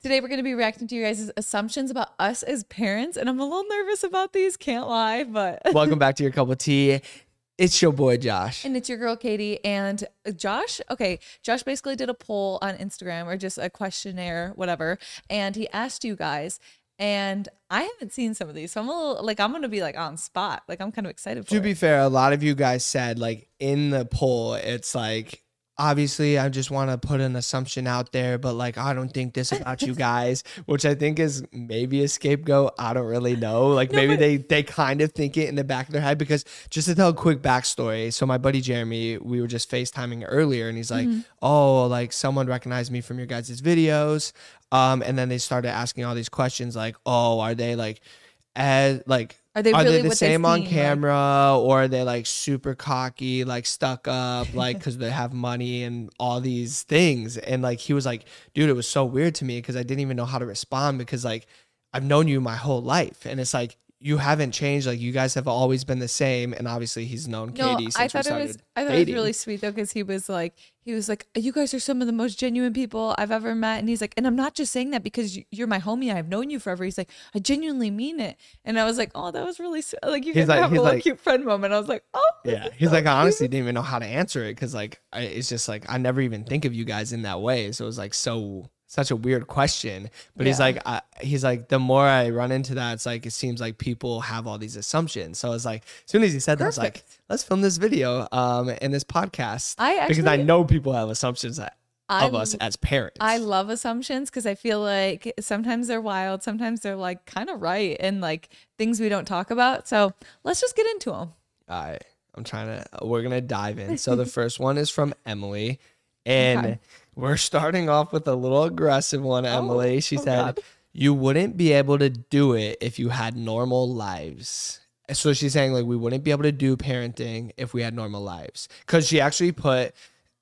Today we're going to be reacting to you guys' assumptions about us as parents, and I'm a little nervous about these. Can't lie, but Welcome back to your Couple Tea. It's your boy Josh. and it's your girl Katie and uh, Josh. Okay, Josh basically did a poll on Instagram or just a questionnaire, whatever, and he asked you guys. And I haven't seen some of these, so I'm a little like I'm gonna be like on spot. Like I'm kind of excited for To it. be fair, a lot of you guys said like in the poll, it's like obviously I just want to put an assumption out there, but like I don't think this about you guys, which I think is maybe a scapegoat. I don't really know. Like maybe but- they they kind of think it in the back of their head because just to tell a quick backstory. So my buddy Jeremy, we were just FaceTiming earlier, and he's like, Mm-hmm. "Oh, like someone recognized me from your guys' videos," um, and then they started asking all these questions like, "Oh, are they like?" As like Are they are really they the same on seem like? camera or are they like super cocky like stuck up like because they have money and all these things and like he was like dude it was so weird to me because i didn't even know how to respond because like i've known you my whole life and it's like you haven't changed like you guys have always been the same and obviously he's known No, katie since I we thought it started was I thought it was really sweet though because he was like he was like you guys are some of the most genuine people I've ever met and he's like and I'm not just saying that because you- you're my homie I've known you forever he's like I genuinely mean it and I was like oh that was really sweet. like you guys like- have a little like- cute friend moment I was like oh yeah he's so like i honestly didn't even know how to answer it because like I, it's just like i never even think of you guys in that way so it was like so such a weird question but he's like I, he's like the more i run into that it's like it seems like people have all these assumptions so it's like as soon as he said that i was like let's film this video um in this podcast I because i know people have assumptions that, of I us as parents I love assumptions because I feel like sometimes they're wild, sometimes they're like kind of right and like things we don't talk about. So let's just get into them. All right. I'm trying to, we're going to dive in. So the first one is from Emily. And Okay. we're starting off with a little aggressive one, Emily. She oh said, God. You wouldn't be able to do it if you had normal lives. So she's saying, like, we wouldn't be able to do parenting if we had normal lives. Because she actually put,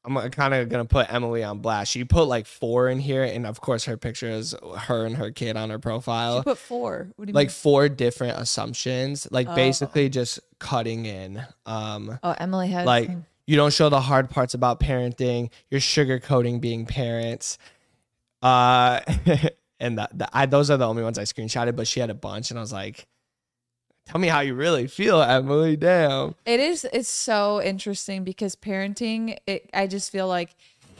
I'm kind of going to put Emily on blast. She put like four in here. And of course, her picture is her and her kid on her profile She put four. What do you like mean? four different assumptions, like Oh. basically just cutting in. Um, Oh, Emily has like some- you don't show the hard parts about parenting. You're sugarcoating being parents. Uh, and I those are the only ones I screenshotted. But she had a bunch, and I was like, "Tell me how you really feel, Emily." Damn. It is. It's so interesting because parenting. It, I just feel like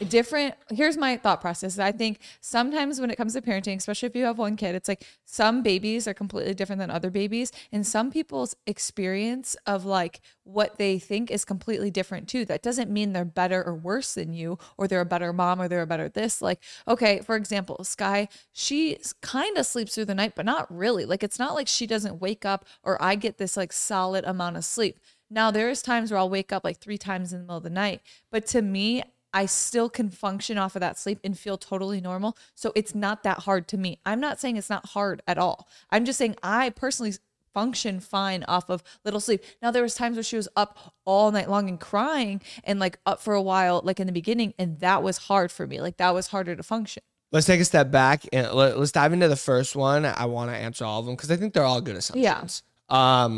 different. Here's my thought process. I think sometimes when it comes to parenting, especially if you have one kid, it's like some babies are completely different than other babies, and some people's experience of like what they think is completely different too. That doesn't mean they're better or worse than you, or they're a better mom, or they're a better this. Like, okay, for example, Sky, she kind of sleeps through the night, but not really. Like, it's not like she doesn't wake up, or I get this like solid amount of sleep. Now, there's times where I'll wake up like three times in the middle of the night, but to me, I still can function off of that sleep and feel totally normal. So it's not that hard to me. I'm not saying it's not hard at all. I'm just saying I personally function fine off of little sleep. Now there was times where she was up all night long and crying and like up for a while like in the beginning and that was hard for me. Like that was harder to function. Let's take a step back and let, us dive into the first one. I want to answer all of them because I think they're all good assumptions. Um,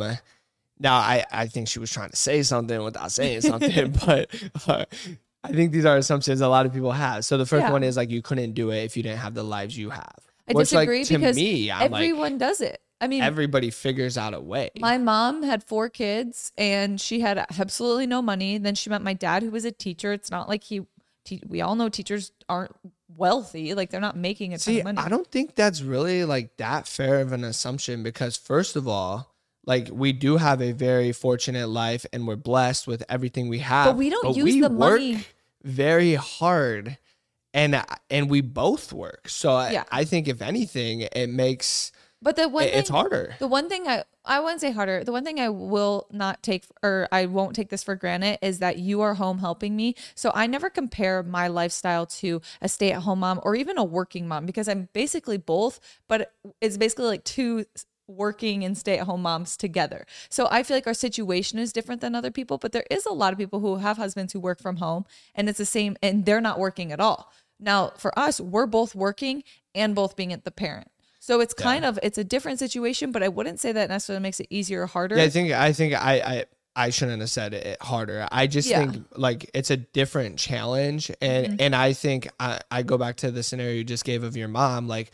now I I think she was trying to say something without saying something, but uh, I think these are assumptions a lot of people have. So the first Yeah. one is like you couldn't do it if you didn't have the lives you have. I Which, like, disagree to because me, I'm like everyone does it. I mean, everybody figures out a way. My mom had four kids and she had absolutely no money. Then she met my dad, who was a teacher. It's not like he, te- we all know teachers aren't wealthy. Like they're not making a ton See, of money. I don't think that's really like that fair of an assumption because first of all, like we do have a very fortunate life and we're blessed with everything we have. But we don't use the work money- very hard and and we both work. So I- Yeah. I, think if anything, it makes but the one it- it's harder. The one thing I I wouldn't say harder. The one thing I will not take or I won't take this for granted is that you are home helping me. So I never compare my lifestyle to a stay-at-home mom or even a working mom because I'm basically both, but it's basically like two working and stay-at-home moms together. So I feel like our situation is different than other people, but there is a lot of people who have husbands who work from home and it's the same and they're not working at all. Now, for us, we're both working and both being at the parent. So it's kind of it's a different situation, but I wouldn't say that necessarily makes it easier or harder. Yeah, I think I think I I I shouldn't have said it harder. I just Yeah. think like it's a different challenge, and Mhm. and I think I, I go back to the scenario you just gave of your mom. Like,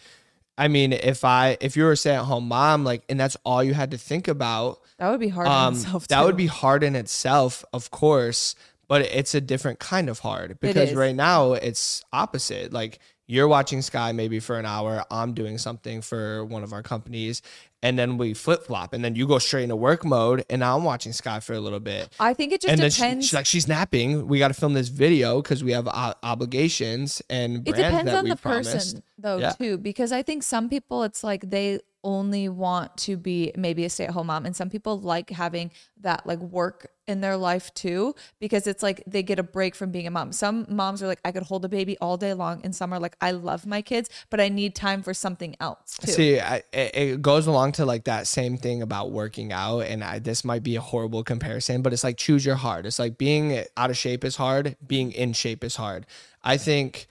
I mean, if I if you were a stay at home mom, like, and that's all you had to think about, That would be hard um, that would be hard in itself, of course, but it's a different kind of hard because right now it's opposite. Like you're watching Sky maybe for an hour, I'm doing something for one of our companies, and then we flip flop, and then you go straight into work mode, and now I'm watching Sky for a little bit. I think it just and then she, depends. she's like, she's napping. We got to film this video because we have o- obligations and it depends on the promised. person though Yeah. too because i think some people it's like they only want to be maybe a stay-at-home mom and some people like having that like work in their life too because it's like they get a break from being a mom some moms are like i could hold a baby all day long and some are like i love my kids but i need time for something else too See, I, it, goes along to like that same thing about working out, and I, this might be a horrible comparison, but it's like choose your heart. It's like being out of shape is hard, being in shape is hard. I think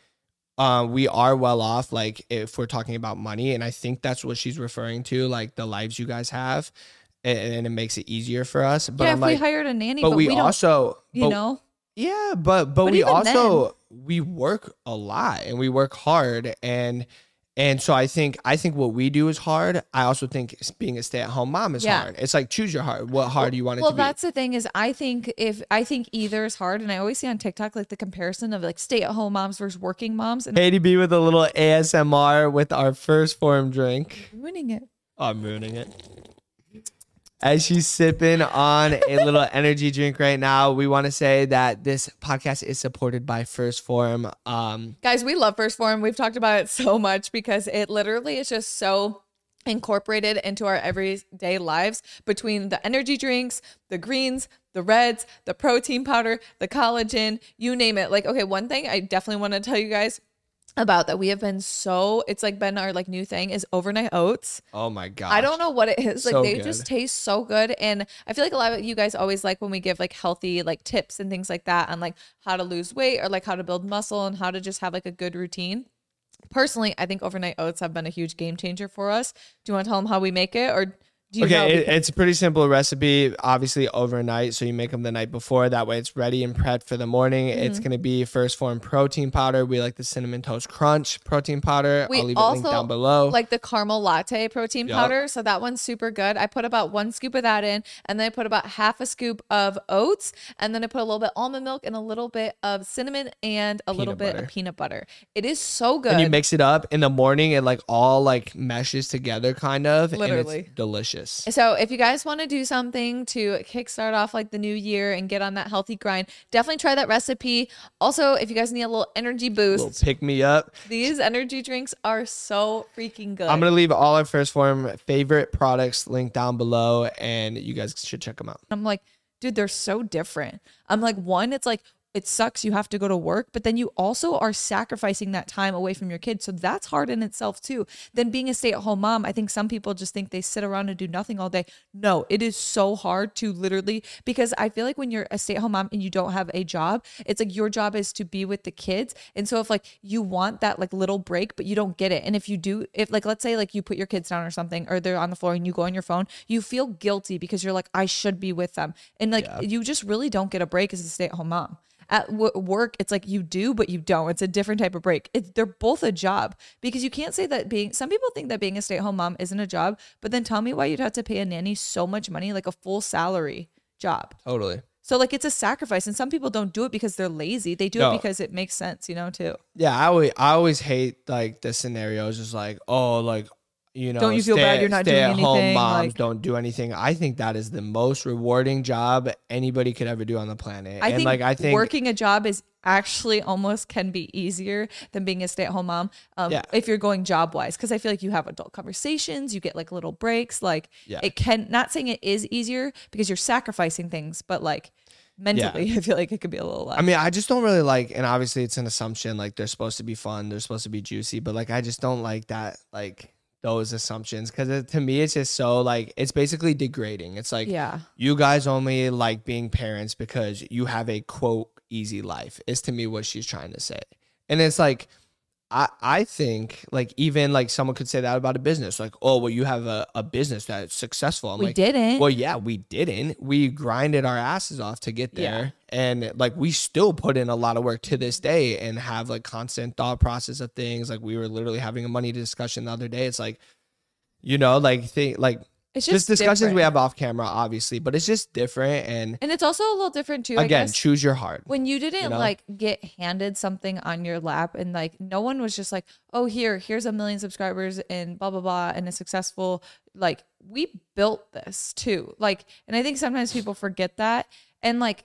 um, we are well off, like if we're talking about money, and I think that's what she's referring to, like the lives you guys have, and, and it makes it easier for us. But yeah I'm if like, we hired a nanny but, but, we, we, also, you but- know yeah, but but, But we also we work a lot and we work hard and and so I think I think what we do is hard. I also think being a stay-at-home mom is Yeah. hard. It's like choose your heart. What hard do you want it well to be? Well, that's the thing is i think if i think either is hard and i always see on tiktok like the comparison of like stay-at-home moms versus working moms and Katie B with a little ASMR with our 1st Phorm drink. ruining it I'm ruining it. As she's sipping on a little energy drink right now, we want to say that this podcast is supported by 1st Phorm. Um, Guys, we love 1st Phorm. We've talked about it so much because it literally is just so incorporated into our everyday lives between the energy drinks, the greens, the reds, the protein powder, the collagen, you name it. Like, okay, one thing I definitely want to tell you guys about that we have been so it's like been our like new thing is overnight oats. oh my god. I don't know what it is. Like So they good. just taste so good. And I feel like a lot of you guys always like when we give like healthy like tips and things like that on like how to lose weight or like how to build muscle and how to just have like a good routine. Personally, I think overnight oats have been a huge game changer for us. Do you want to tell them how we make it or do you know? Okay, it, it's a pretty simple recipe. Obviously, overnight, so you make them the night before. That way, it's ready and prepped for the morning. Mm-hmm. It's gonna be 1st Phorm protein powder. We like the cinnamon toast crunch protein powder. We I'll leave it also linked down below. like the caramel latte protein Yup. powder. So that one's super good. I put about one scoop of that in, and then I put about half a scoop of oats, and then I put a little bit almond milk and a little bit of cinnamon and a little bit butter. of peanut butter. It is so good. and you mix it up in the morning. It like all like meshes together, kind of. and Literally. it's delicious. So if you guys want to do something to kickstart off like the new year and get on that healthy grind, definitely try that recipe. Also, if you guys need a little energy boost, Little pick me up. these energy drinks are so freaking good. I'm gonna leave all our 1st Phorm favorite products linked down below, and you guys should check them out. I'm like, dude, they're so different. I'm like, one, it's like, it sucks you have to go to work, but then you also are sacrificing that time away from your kids. So that's hard in itself too. Then being a stay at home mom, I think some people just think they sit around and do nothing all day. No, it is so hard to literally, because I feel like when you're a stay at home mom and you don't have a job, it's like your job is to be with the kids. And so if like you want that like little break, but you don't get it. And if you do, if like, let's say like you put your kids down or something, or they're on the floor and you go on your phone, you feel guilty because you're like, I should be with them. And like, you just really don't get a break as a stay at home mom. At w- work, it's like you do, but you don't. It's a different type of break. It's, they're both a job because you can't say that being, some people think that being a stay at home mom isn't a job, but then tell me why you'd have to pay a nanny so much money, like a full salary job. Totally. So like it's a sacrifice, and some people don't do it because they're lazy. They do No. it because it makes sense, you know, too. Yeah, I always I always hate like the scenarios just like oh like you know Don't you feel bad you're not doing stay-at-home anything, moms like- don't do anything. I think that is the most rewarding job anybody could ever do on the planet. I and think like I think working a job is actually almost can be easier than being a stay at home mom. Um, Yeah. if you're going job wise, because I feel like you have adult conversations, you get like little breaks. Like Yeah. it can not saying it is easier because you're sacrificing things, but like mentally, I feel like it could be a little less. I mean, I just don't really like, and obviously it's an assumption. Like they're supposed to be fun, they're supposed to be juicy, but like I just don't like that, like those assumptions, because to me it's just so like it's basically degrading. It's like yeah. you guys only like being parents because you have a quote easy life. Is to me what she's trying to say, and it's like. I, I think like even like someone could say that about a business like oh well you have a, a business that's successful. I'm we like didn't. well yeah we didn't. We grinded our asses off to get Yeah. there. And like we still put in a lot of work to this day and have like constant thought process of things. Like we were literally having a money discussion the other day. It's like you know like think like it's just, just discussions we have off camera obviously but it's just different and and it's also a little different too. I again guess. choose your heart when you didn't you know? like get handed something on your lap and like no one was just like oh here here's a million subscribers and blah blah blah and a successful like we built this too like and i think sometimes people forget that and like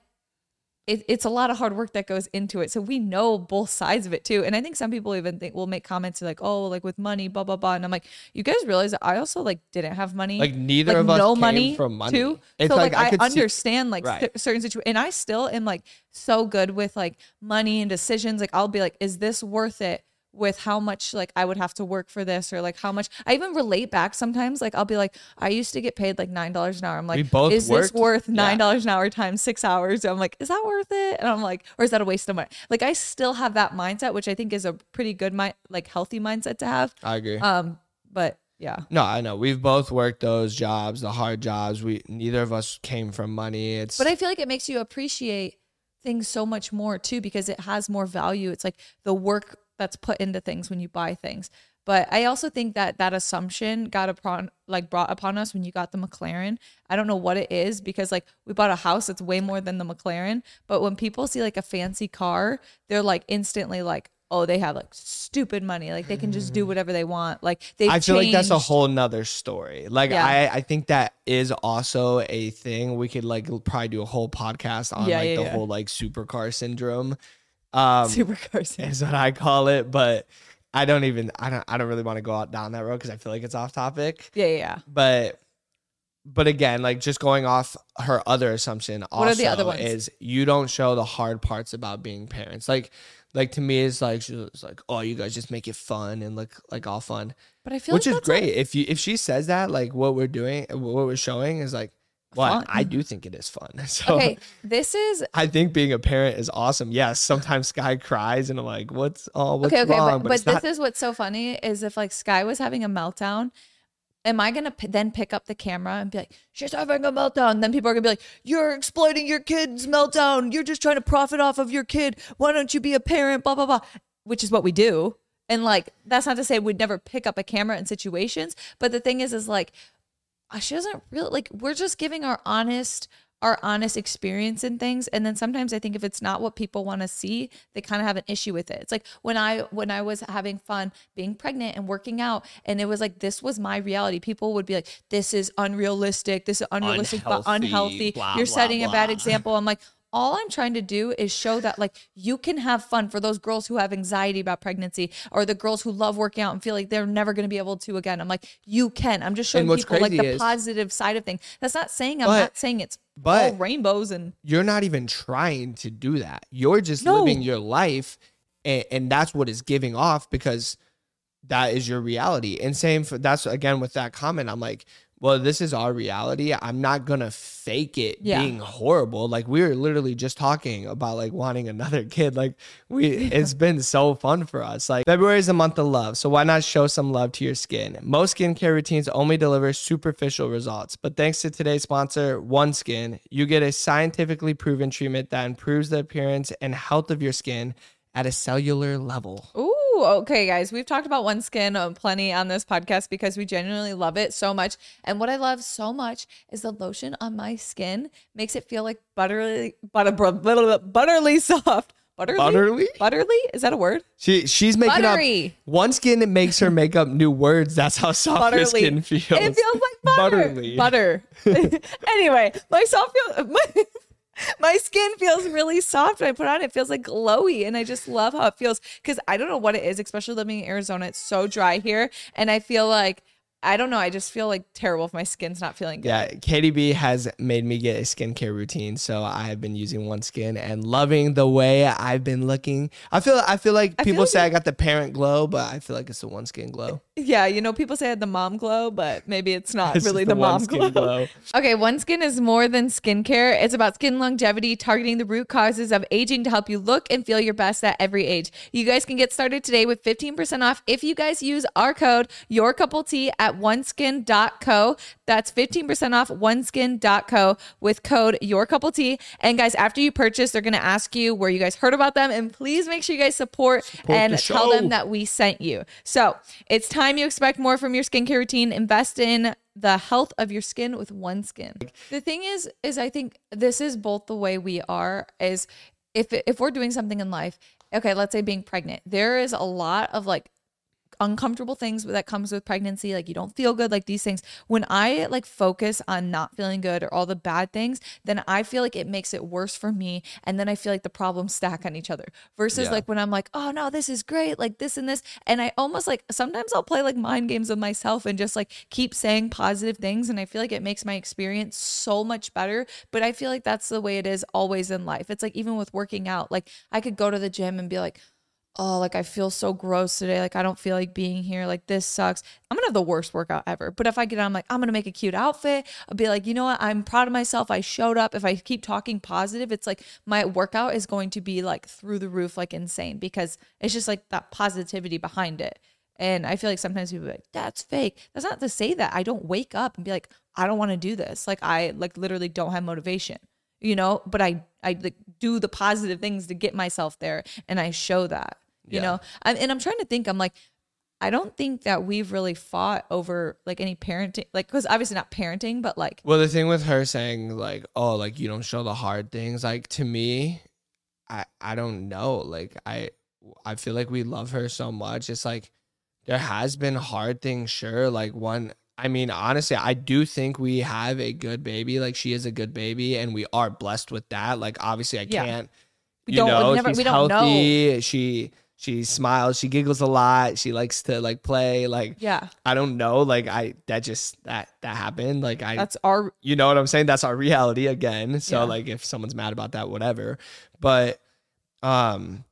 it, it's a lot of hard work that goes into it so we know both sides of it too and i think some people even think will make comments like oh like with money blah blah blah and i'm like you guys realize that i also like didn't have money like neither like of us no came money from money too. it's so like, I, could see- understand like Right. cer- certain situations, and I still am like so good with like money and decisions. Like I'll be like, is this worth it? With how much like I would have to work for this, or like how much I even relate back sometimes. Like I'll be like, I used to get paid like nine dollars an hour. I'm like, is this worth nine dollars an hour times six hours? I'm like, is that worth it? And I'm like, or is that a waste of money? Like I still have that mindset, which I think is a pretty good mind, like healthy mindset to have. i agree Um, but yeah, No, I know. We've both worked those jobs, the hard jobs. We neither of us came from money. It's But I feel like it makes you appreciate things so much more too because it has more value. It's like the work that's put into things when you buy things. But I also think that that assumption got upon like brought upon us when you got the McLaren. I don't know what it is because like we bought a house that's way more than the McLaren, but when people see like a fancy car, they're like instantly like, "Oh, they have like stupid money. Like they can just do mm. whatever they want." Like they I feel like that's a whole nother story. Like Yeah. I, I think that is also a thing. We could like probably do a whole podcast on Yeah, like yeah, the whole like supercar syndrome. Um supercars. is what I call it, but I don't even I don't I don't really want to go out down that road because I feel like it's off topic. Yeah, yeah, yeah. But but again, like just going off her other assumption also What are the other ones? is you don't show the hard parts about being parents. Like like to me it's like she's like, Oh, you guys just make it fun and look like all fun. But I feel Which like is great. If you if she says that, like what we're doing what we're showing is like well, Fun. I, do think it is fun. So okay, this is I think being a parent is awesome. Yes, sometimes Sky cries and I'm like, what's oh what's okay, okay, wrong? but, but it's this not- is what's so funny is if like Sky was having a meltdown, am I gonna p- then pick up the camera and be like, "She's having a meltdown"? And Then people are gonna be like, "You're exploiting your kid's meltdown. You're just trying to profit off of your kid. Why don't you be a parent?" Blah blah blah. Which is what we do. And like that's not to say we'd never pick up a camera in situations, but the thing is, is like she doesn't really like we're just giving our honest our honest experience in things. And then sometimes i think if it's not what people want to see they kind of have an issue with it. It's like when i when i was having fun being pregnant and working out and it was like this was my reality. People would be like this is unrealistic. This is unrealistic but Unhealthy, unhealthy. blah, you're blah, setting a bad example. I'm like all I'm trying to do is show that like you can have fun for those girls who have anxiety about pregnancy or the girls who love working out and feel like they're never going to be able to again. I'm like, you can. I'm just showing people like the is- positive side of things. That's not saying I'm But- not saying it's but- all rainbows and you're not even trying to do that. You're just No. living your life, and, and that's what is giving off because that is your reality. And same for that's again with that comment. I'm like, well, this is our reality. I'm not gonna fake it Yeah. being horrible. Like we were literally just talking about like wanting another kid. Like we, it's been so fun for us. Like February is a month of love, so why not show some love to your skin? Most skincare routines only deliver superficial results, but thanks to today's sponsor, OneSkin, you get a scientifically proven treatment that improves the appearance and health of your skin at a cellular level. Ooh, okay, guys. We've talked about OneSkin uh, plenty on this podcast because we genuinely love it so much. And what I love so much is the lotion on my skin makes it feel like butterly, butter, butter, butterly soft. Butterly? Butterly? Butterly? Is that a word? She she's making Buttery. up OneSkin makes her make up new words. That's how soft Butterly. skin feels. It feels like butter. Butterly. Butter. anyway, myself feel my, my skin feels really soft when I put it on. It feels like glowy, and I just love how it feels because I don't know what it is, especially living in Arizona. It's so dry here, and I feel like I don't know. I just feel like terrible if my skin's not feeling good. Yeah, KDB has made me get a skincare routine, so I have been using OneSkin and loving the way I've been looking. I feel I feel like I feel people like say I got the parent glow, but I feel like it's the OneSkin glow. Yeah, you know, people say I had the mom glow, but maybe it's not It's really just the, one mom skin glow. glow. Okay, OneSkin is more than skincare. It's about skin longevity, targeting the root causes of aging to help you look and feel your best at every age. You guys can get started today with 15% off if you guys use our code Your Couple Tea at oneskin.co. That's 15% off oneskin.co with code Your Tea. And guys, after you purchase, they're gonna ask you where you guys heard about them, and please make sure you guys support, and the tell them that we sent you. So it's time you expect more from your skincare routine. Invest in the health of your skin with OneSkin. The thing is, is I think this is both the way we are is if if we're doing something in life, okay, let's say being pregnant, there is a lot of like uncomfortable things that comes with pregnancy like you don't feel good like these things. When i like focus on not feeling good or all the bad things then i feel like it makes it worse for me and then i feel like the problems stack on each other. Versus Yeah. like when i'm like oh no this is great like this and this. And i almost like sometimes i'll play like mind games with myself and just like keep saying positive things and i feel like it makes my experience so much better. But i feel like that's the way it is always in life. It's like even with working out like i could go to the gym and be like oh, like I feel so gross today. Like I don't feel like being here. Like this sucks. I'm gonna have the worst workout ever. But if I get on, I'm like, I'm gonna make a cute outfit. I'll be like, you know what? I'm proud of myself. I showed up. If I keep talking positive, it's like my workout is going to be like through the roof, like insane because it's just like that positivity behind it. And I feel like sometimes people like, that's fake. That's not to say that I don't wake up and be like, I don't want to do this. Like I like literally don't have motivation, you know, but I I like do the positive things to get myself there and I show that, you Yeah. know. I, and I'm trying to think, I'm like, I don't think that we've really fought over like any parenting, like, because obviously not parenting, but like, Well, the thing with her saying like, "Oh, like you don't show the hard things," like to me, I I don't know. Like I I feel like we love her so much. It's like there has been hard things, sure. Like one, I mean, honestly, I do think we have a good baby. Like she is a good baby, and we are blessed with that. Like obviously, I Yeah. can't. We you don't- we know, never- she's we don't know. She she smiles. She giggles a lot. She likes to like play. Like yeah, I don't know. Like I that just that that happened. Like I that's our, you know what I'm saying? That's our reality again. So Yeah. like if someone's mad about that, whatever. But um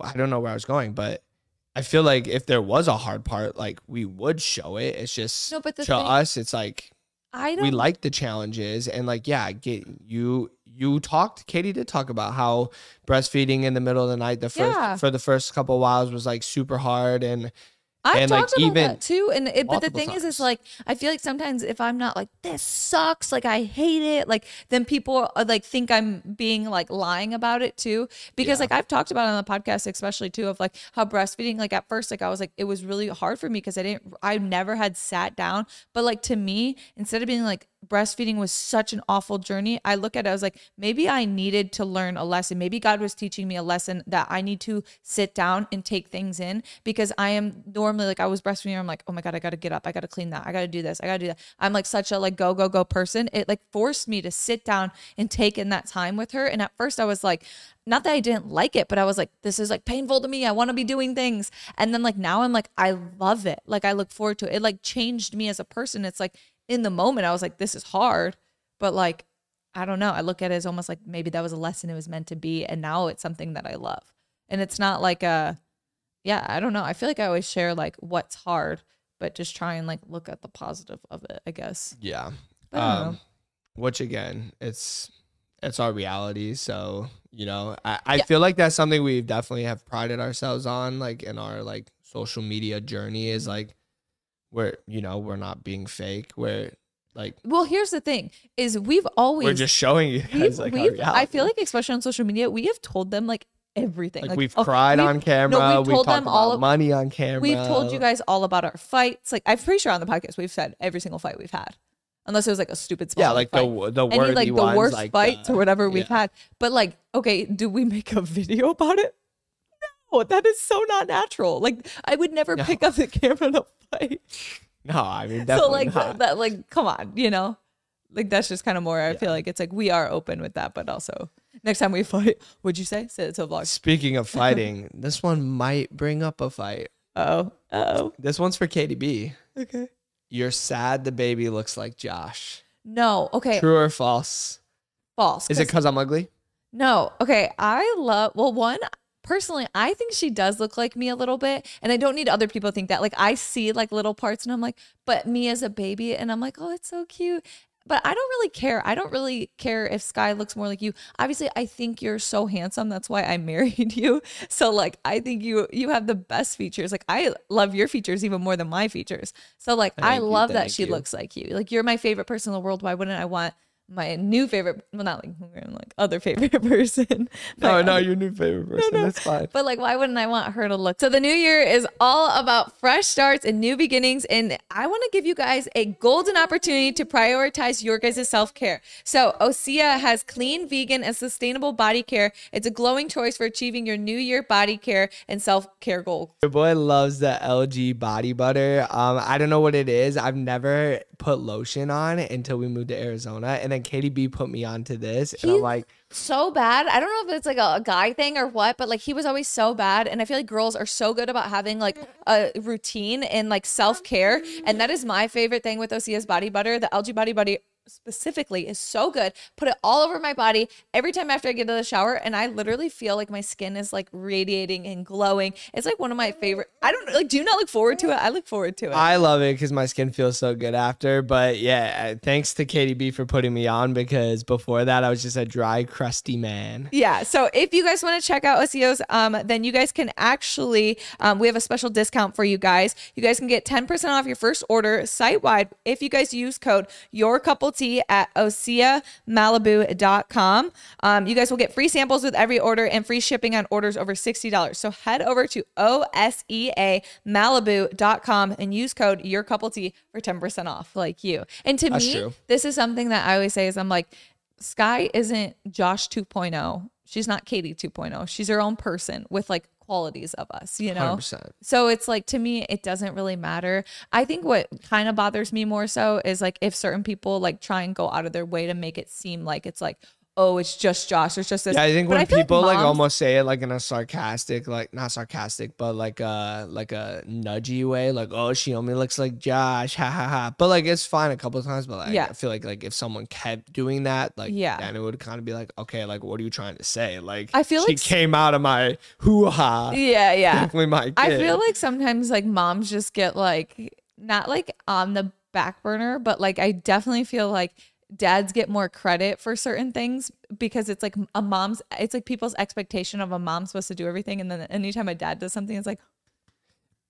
I don't know where I was going, but I feel like if there was a hard part, like we would show it. It's just No, but to thing- us, it's like I don't, we like the challenges and like yeah, get you you talked Katie did talk about how breastfeeding in the middle of the night the first Yeah. for the first couple whiles was like super hard and I've And, like, about even that too, and it, but the thing is, is times. like I feel like sometimes if I'm not like this sucks, like I hate it, like then people uh, like think I'm being like lying about it too. Because Yeah. like I've talked about on the podcast, especially too, of like how breastfeeding, like at first, like I was like it was really hard for me because I didn't, I never had sat down. But like to me, instead of being like breastfeeding was such an awful journey, I look at it, I was like maybe I needed to learn a lesson. Maybe God was teaching me a lesson that I need to sit down and take things in because I am normally like I was breastfeeding. I'm like, oh my God, I got to get up. I got to clean that. I got to do this. I got to do that. I'm like such a like go, go, go person. It like forced me to sit down and take in that time with her. And at first I was like, not that I didn't like it, but I was like, this is like painful to me. I want to be doing things. And then like now I'm like, I love it. Like I look forward to it. It like changed me as a person. It's like in the moment I was like, this is hard, but like, I don't know. I look at it as almost like maybe that was a lesson it was meant to be. And now it's something that I love. And it's not like a, yeah, I don't know. I feel like I always share like what's hard, but just try and like look at the positive of it, I guess. yeah. I don't know. Um, which again, it's it's our reality. So you know, I, I Yeah. feel like that's something we definitely have prided ourselves on, like in our like social media journey, is like where you know we're not being fake. We're like Well, here's the thing is we've always, we're just showing you guys like. I feel like especially on social media, we have told them like everything. like, we've oh, cried we've- on camera. we've we've, told talked them all of- money on camera. We've told you guys all about our fights. Like I'm pretty sure on the podcast we've said every single fight we've had, unless it was like a stupid Yeah, like fight. the the any like the ones, worst like fights the- or uh, whatever we've had. But like, okay, do we make a video about it? No, that is so not natural. Like I would never No. pick up the camera to fight. No, I mean so like not. that, like come on, you know, like that's just kind of more. I Yeah. feel like it's like we are open with that, but also next time we fight, would you say say it to a vlog? Speaking of fighting, this one might bring up a fight. Oh, oh, This one's for KDB. okay. You're sad the baby looks like Josh. No, okay, True or false? false. Is it because I'm ugly? No. Okay. I love, well, one, personally, I think she does look like me a little bit. And I don't need other people to think that. Like I see like little parts and I'm like, but me as a baby, and I'm like, oh, it's so cute. But I don't really care. I don't really care if Sky looks more like you. Obviously, I think you're so handsome. That's why I married you. So like I think you you have the best features. Like I love your features even more than my features. So like I Thank you, love that she you. looks like you. Like you're my favorite person in the world. Why wouldn't I want my new favorite well not like like other favorite person. No, no, other- your new favorite person. That's fine. but like, why wouldn't I want her to look? So the new year is all about fresh starts and new beginnings. And I want to give you guys a golden opportunity to prioritize your guys' self-care. So Osea has clean, vegan, and sustainable body care. It's a glowing choice for achieving your new year body care and self-care goals. Your boy loves the algae body butter. Um, I don't know what it is. I've never put lotion on until we moved to Arizona, and then Katie B put me onto this, and I'm like, so bad. I don't know if it's like a, a guy thing or what, but like he was always so bad. And I feel like girls are so good about having like a routine and like self care. And that is my favorite thing with OSEA's body butter. The algae body butter specifically is so good. Put it all over my body every time after I get out of the shower. And I literally feel like my skin is like radiating and glowing. It's like one of my favorite. I don't like, do you not look forward to it? I look forward to it. I love it because my skin feels so good after. But yeah, uh, thanks to Katie B for putting me on because before that I was just a dry, crusty man. Yeah. So if you guys want to check out OSEA's, um, then you guys can actually, um, we have a special discount for you guys. You guys can get 10% off your first order site wide if you guys use code your couple tea at oseamalibu.com. Um, you guys will get free samples with every order and free shipping on orders over $60. So head over to oseamalibu.com and use code your couple tea for 10% off like you. And to That's me, true. this is something that I always say is I'm like, Sky isn't Josh 2.0. She's not Katie 2.0. She's her own person with like qualities of us, you know? 100%. So it's like to me, it doesn't really matter. I think what kind of bothers me more so is like if certain people like try and go out of their way to make it seem like it's like, oh, it's just Josh. It's just this. Yeah, I think But when feel people like, moms- almost say it like in a sarcastic, like not sarcastic, but like a like a nudgy way, like oh she only looks like Josh, ha ha ha. But like it's fine a couple of times, but like Yeah. I feel like like if someone kept doing that, like Yeah. then it would kind of be like okay, like what are you trying to say? Like I feel she like came out of my hoo ha, Yeah, yeah. definitely my kid. I feel like sometimes like moms just get like not like on the back burner, but like I definitely feel like dads get more credit for certain things because it's like a mom's it's like people's expectation of a mom supposed to do everything and then anytime a dad does something it's like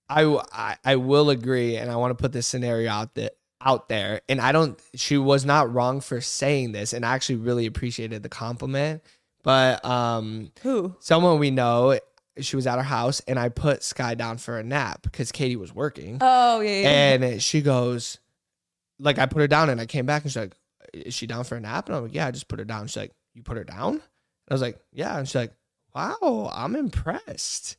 I I will agree, and I want to put this scenario out there out there. And I don't. She was not wrong for saying this, and I actually really appreciated the compliment. But um, who? someone we know, she was at our house, and I put Sky down for a nap because Katie was working, Oh yeah, yeah. and she goes, like I put her down, and I came back, and she's like, "Is she down for a nap?" And I'm like, "Yeah, I just put her down." She's like, "You put her down?" And I was like, "Yeah," and she's like, "Wow, I'm impressed."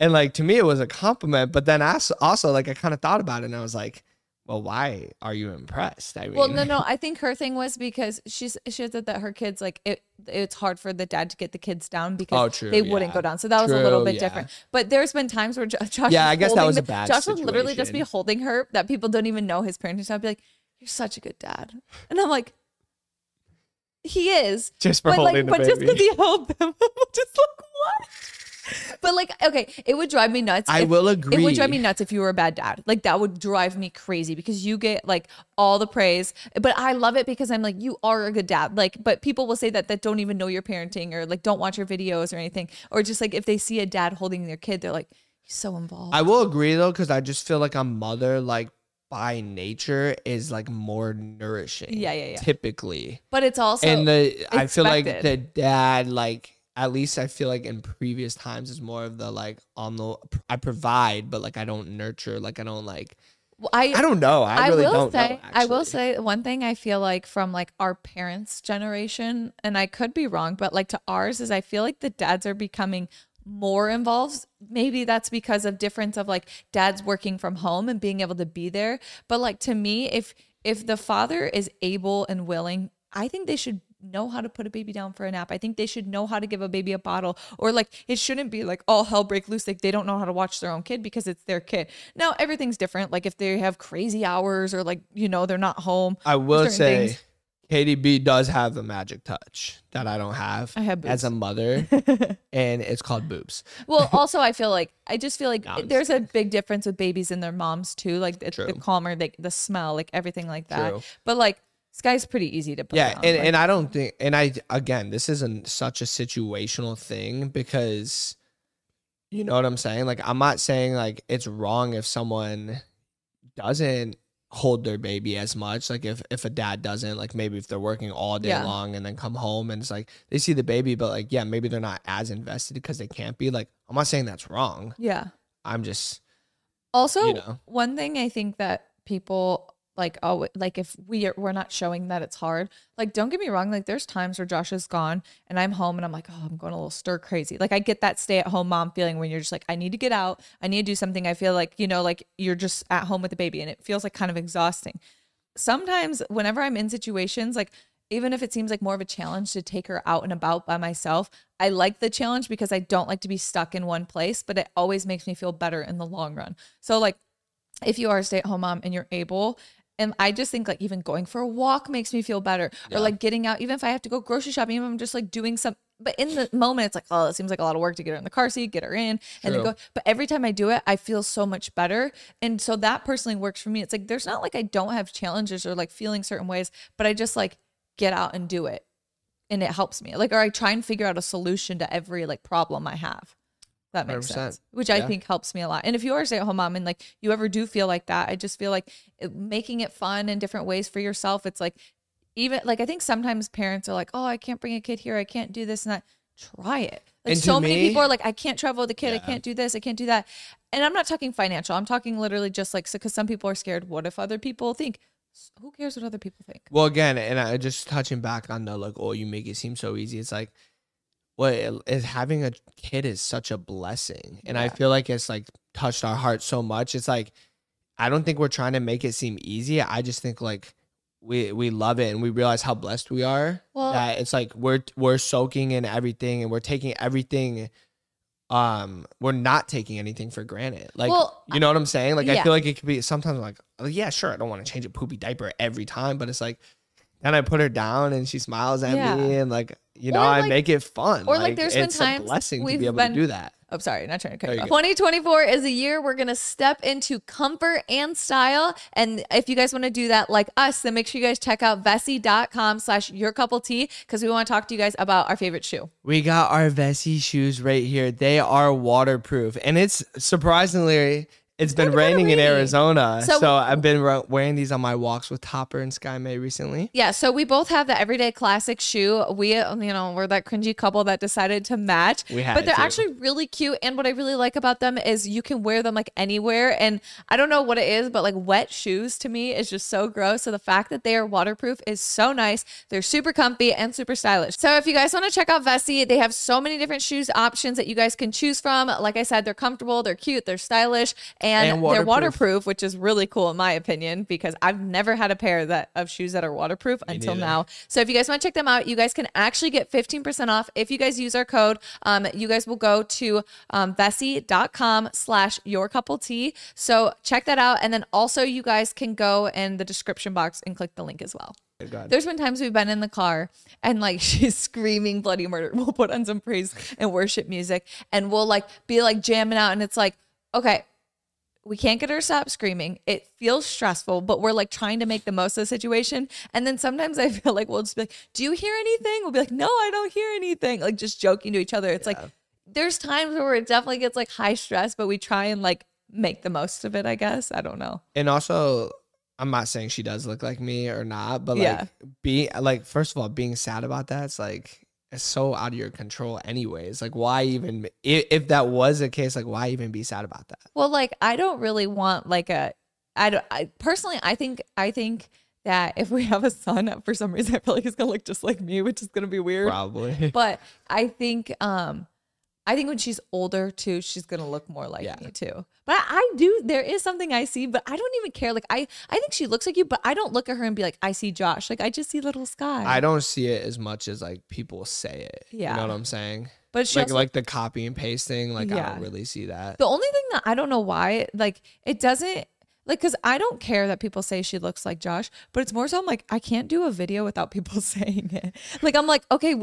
And like to me, it was a compliment. But then also, also like I kind of thought about it, and I was like, "Well, why are you impressed?" I mean, Well, no, no. I think her thing was because she's she said that her kids like it. It's hard for the dad to get the kids down because Oh, true, they wouldn't go down. So that was a little bit yeah. different. But there's been times where Josh. Yeah, I guess that was a bad Josh would literally just be holding her that people don't even know his parenting. I'd be like, "You're such a good dad," and I'm like, "He is." just for but holding like, the but just because he held them, just like what? But like, okay, it would drive me nuts. I if- will agree It would drive me nuts if you were a bad dad. Like that would drive me crazy because you get like all the praise. But I love it because I'm like, you are a good dad. Like, but people will say that that don't even know your parenting or like don't watch your videos or anything. Or just like if they see a dad holding their kid, they're like, he's so involved. I will agree though, because I just feel like a mother, like by nature, is like more nourishing. Yeah, yeah, yeah. Typically, but it's also and the I feel like the dad, like at least I feel like in previous times, is more of the like on the I provide, but like I don't nurture, like I don't like I I don't know. I, I really will don't say, know. I will say one thing I feel like from like our parents' generation, and I could be wrong, but like to ours is I feel like the dads are becoming more involved. Maybe that's because of difference of like dads working from home and being able to be there. But like to me, if if the father is able and willing, I think they should know how to put a baby down for a nap. I think they should know how to give a baby a bottle or like it shouldn't be like all hell break loose like they don't know how to watch their own kid because it's their kid. Now everything's different like if they have crazy hours or like you know they're not home. I will say things. Katie B does have the magic touch that I don't have I have as a mother, and it's called boobs. Well, also I feel like I just feel like No, I'm just there's a big difference with babies and their moms too. Like it's the True. calmer, like the smell, like everything like that. True. But like Sky's pretty easy to put Yeah, down, and, like- and I don't think, and I again, this isn't such a situational thing because, you know what I'm saying. Like, I'm not saying like it's wrong if someone doesn't hold their baby as much. Like, if if a dad doesn't, like maybe if they're working all day Yeah. long and then come home and it's like they see the baby, but like yeah, maybe they're not as invested because they can't be. Like, I'm not saying that's wrong. yeah. I'm just Also, You know. one thing I think that people like oh like if we are, we're not showing that it's hard like don't get me wrong like there's times where josh is gone and i'm home and i'm like oh i'm going a little stir crazy. Like i get that stay at home mom feeling when you're just like i need to get out. I need to do something. I feel like you know like you're just at home with the baby and it feels like kind of exhausting. Sometimes whenever i'm in situations like even if it seems like more of a challenge to take her out and about by myself i like the challenge because i don't like to be stuck in one place but it always makes me feel better in the long run. So like if you are a stay-at-home mom and you're able and I just think like even going for a walk makes me feel better, or like getting out, even if I have to go grocery shopping, even if I'm just like doing some. But in the moment, it's like, oh, it seems like a lot of work to get her in the car seat, get her in, and then go. But every time I do it, I feel so much better, and so that personally works for me. It's like there's not like I don't have challenges or like feeling certain ways, but I just like get out and do it, and it helps me. Like, or I try and figure out a solution to every like problem I have. That makes 100%. sense, which I Yeah. think helps me a lot. And if you are a stay-at-home mom and like you ever do feel like that, I just feel like it, making it fun in different ways for yourself. It's like even like I think sometimes parents are like, "Oh, I can't bring a kid here. I can't do this and that." Try it. Like And so many me- people are like, "I can't travel with a kid. I can't do this. I can't do that." And I'm not talking financial. I'm talking literally just like because some people are scared. What if other people think? Who cares what other people think? Well, again, and I just touching back on the like, oh, you make it seem so easy. It's like, what is having a kid is such a blessing, and I feel like it's like touched our hearts so much. It's like, I don't think we're trying to make it seem easy. I just think like we we love it and we realize how blessed we are. Well- that it's like we're we're soaking in everything and we're taking everything. Um, we're not taking anything for granted. Like, Well, you know what I'm saying? Like, I feel like it could be sometimes I'm like, oh, yeah, sure, I don't want to change a poopy diaper every time, but it's like, then I put her down and she smiles at Yeah. me and like, you know, Or, I make it fun. or, like, there's been it's times a blessing to we've be able been- to do that. Oh, sorry, not trying to cut you you off. 2024 is a year we're gonna step into comfort and style. And if you guys want to do that like us, then make sure you guys check out Vessi.com slash your couple tea because we want to talk to you guys about our favorite shoe. We got our Vessi shoes right here. They are waterproof, and it's surprisingly it's been raining in. Arizona. So- So, I've been wearing these on my walks with Topper and Sky May recently. Yeah, so we both have the everyday classic shoe. We, you know, we're that cringy couple that decided to match. We had but they're to. actually really cute. And what I really like about them is you can wear them like anywhere. And I don't know what it is, but like wet shoes to me is just so gross. So the fact that they are waterproof is so nice. They're super comfy and super stylish. So if you guys want to check out Vessi, they have so many different shoes options that you guys can choose from. Like I said, they're comfortable, they're cute, they're stylish, and, And they're waterproof. waterproof, which is really cool in my opinion because I've never had a pair that of shoes that are waterproof until neither. now. So if you guys want to check them out, you guys can actually get 15% off if you guys use our code. Um, you guys will go to um, Vessi.com slash your couple tea. So check that out. And then also you guys can go in the description box and click the link as well. God. There's been times we've been in the car and like she's screaming bloody murder. We'll put on some praise and worship music and we'll like be like jamming out and it's like, okay, we can't get her to stop screaming. It feels stressful, but we're like trying to make the most of the situation. And then sometimes I feel like we'll just be like, Do you hear anything? We'll be like, No, I don't hear anything. Like just joking to each other. It's like there's times where it definitely gets like high stress, but we try and like make the most of it, I guess. I don't know. And also, I'm not saying she does look like me or not, but like Yeah. be like first of all, being sad about that's like so out of your control anyways. Like why even if, if that was the case, like why even be sad about that? Well, like I don't really want like a I don't I personally I think I think that if we have a son for some reason I feel like he's gonna look just like me, which is gonna be weird. Probably. But I think um I think when she's older too, she's gonna look more like Yeah. me too. But I, I do there is something I see, but I don't even care. Like I I think she looks like you, but I don't look at her and be like, I see Josh. Like I just see little Sky. I don't see it as much as like people say it. Yeah, You know what I'm saying? but she Like also, like the copy and pasting, like I don't really see that. The only thing that I don't know why, like it doesn't Like, cause I don't care that people say she looks like Josh, but it's more so I'm like, I can't do a video without people saying it. Like, I'm like, okay,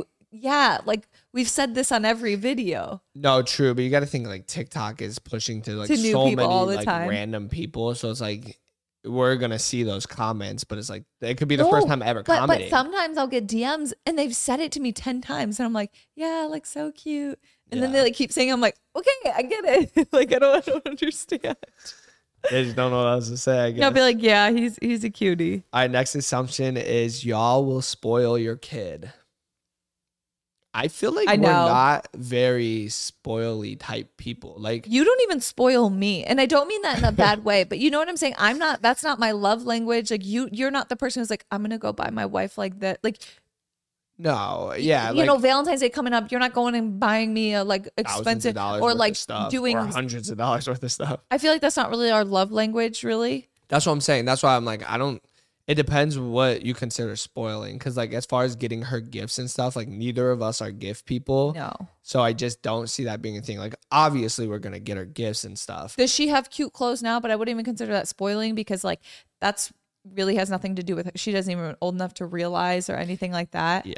yeah, like we've said this on every video. No, true, but you got to think like TikTok is pushing to like To new so people many all the like time. random people, so it's like we're gonna see those comments, but it's like it could be the first No, time ever But, commenting. but sometimes I'll get DMs and they've said it to me 10 times. And I'm like, yeah, like so cute. And then Yeah. they like keep saying, I'm like, okay, I get it. like, I don't, I don't understand. they just don't know what else to say. I And I'll be like, yeah, he's, he's a cutie. All right, next assumption is y'all will spoil your kid. I feel like I we're know. not very spoily type people. Like You don't even spoil me. And I don't mean that in a bad way, but you know what I'm saying? I'm not, that's not my love language. Like you, you're not the person who's like, I'm going to go buy my wife like that. Like, no, yeah, you like know, Valentine's Day coming up, you're not going and buying me a like expensive or like doing, or hundreds of dollars worth of stuff. I feel like that's not really our love language, really. That's what I'm saying. That's why I'm like, I don't. It depends what you consider spoiling, because like as far as getting her gifts and stuff, like neither of us are gift people, No. so I just don't see that being a thing. Like obviously we're gonna get her gifts and stuff. Does she have cute clothes now? But I wouldn't even consider that spoiling because like that's really has nothing to do with she doesn't even old enough to realize or anything like that. Yeah.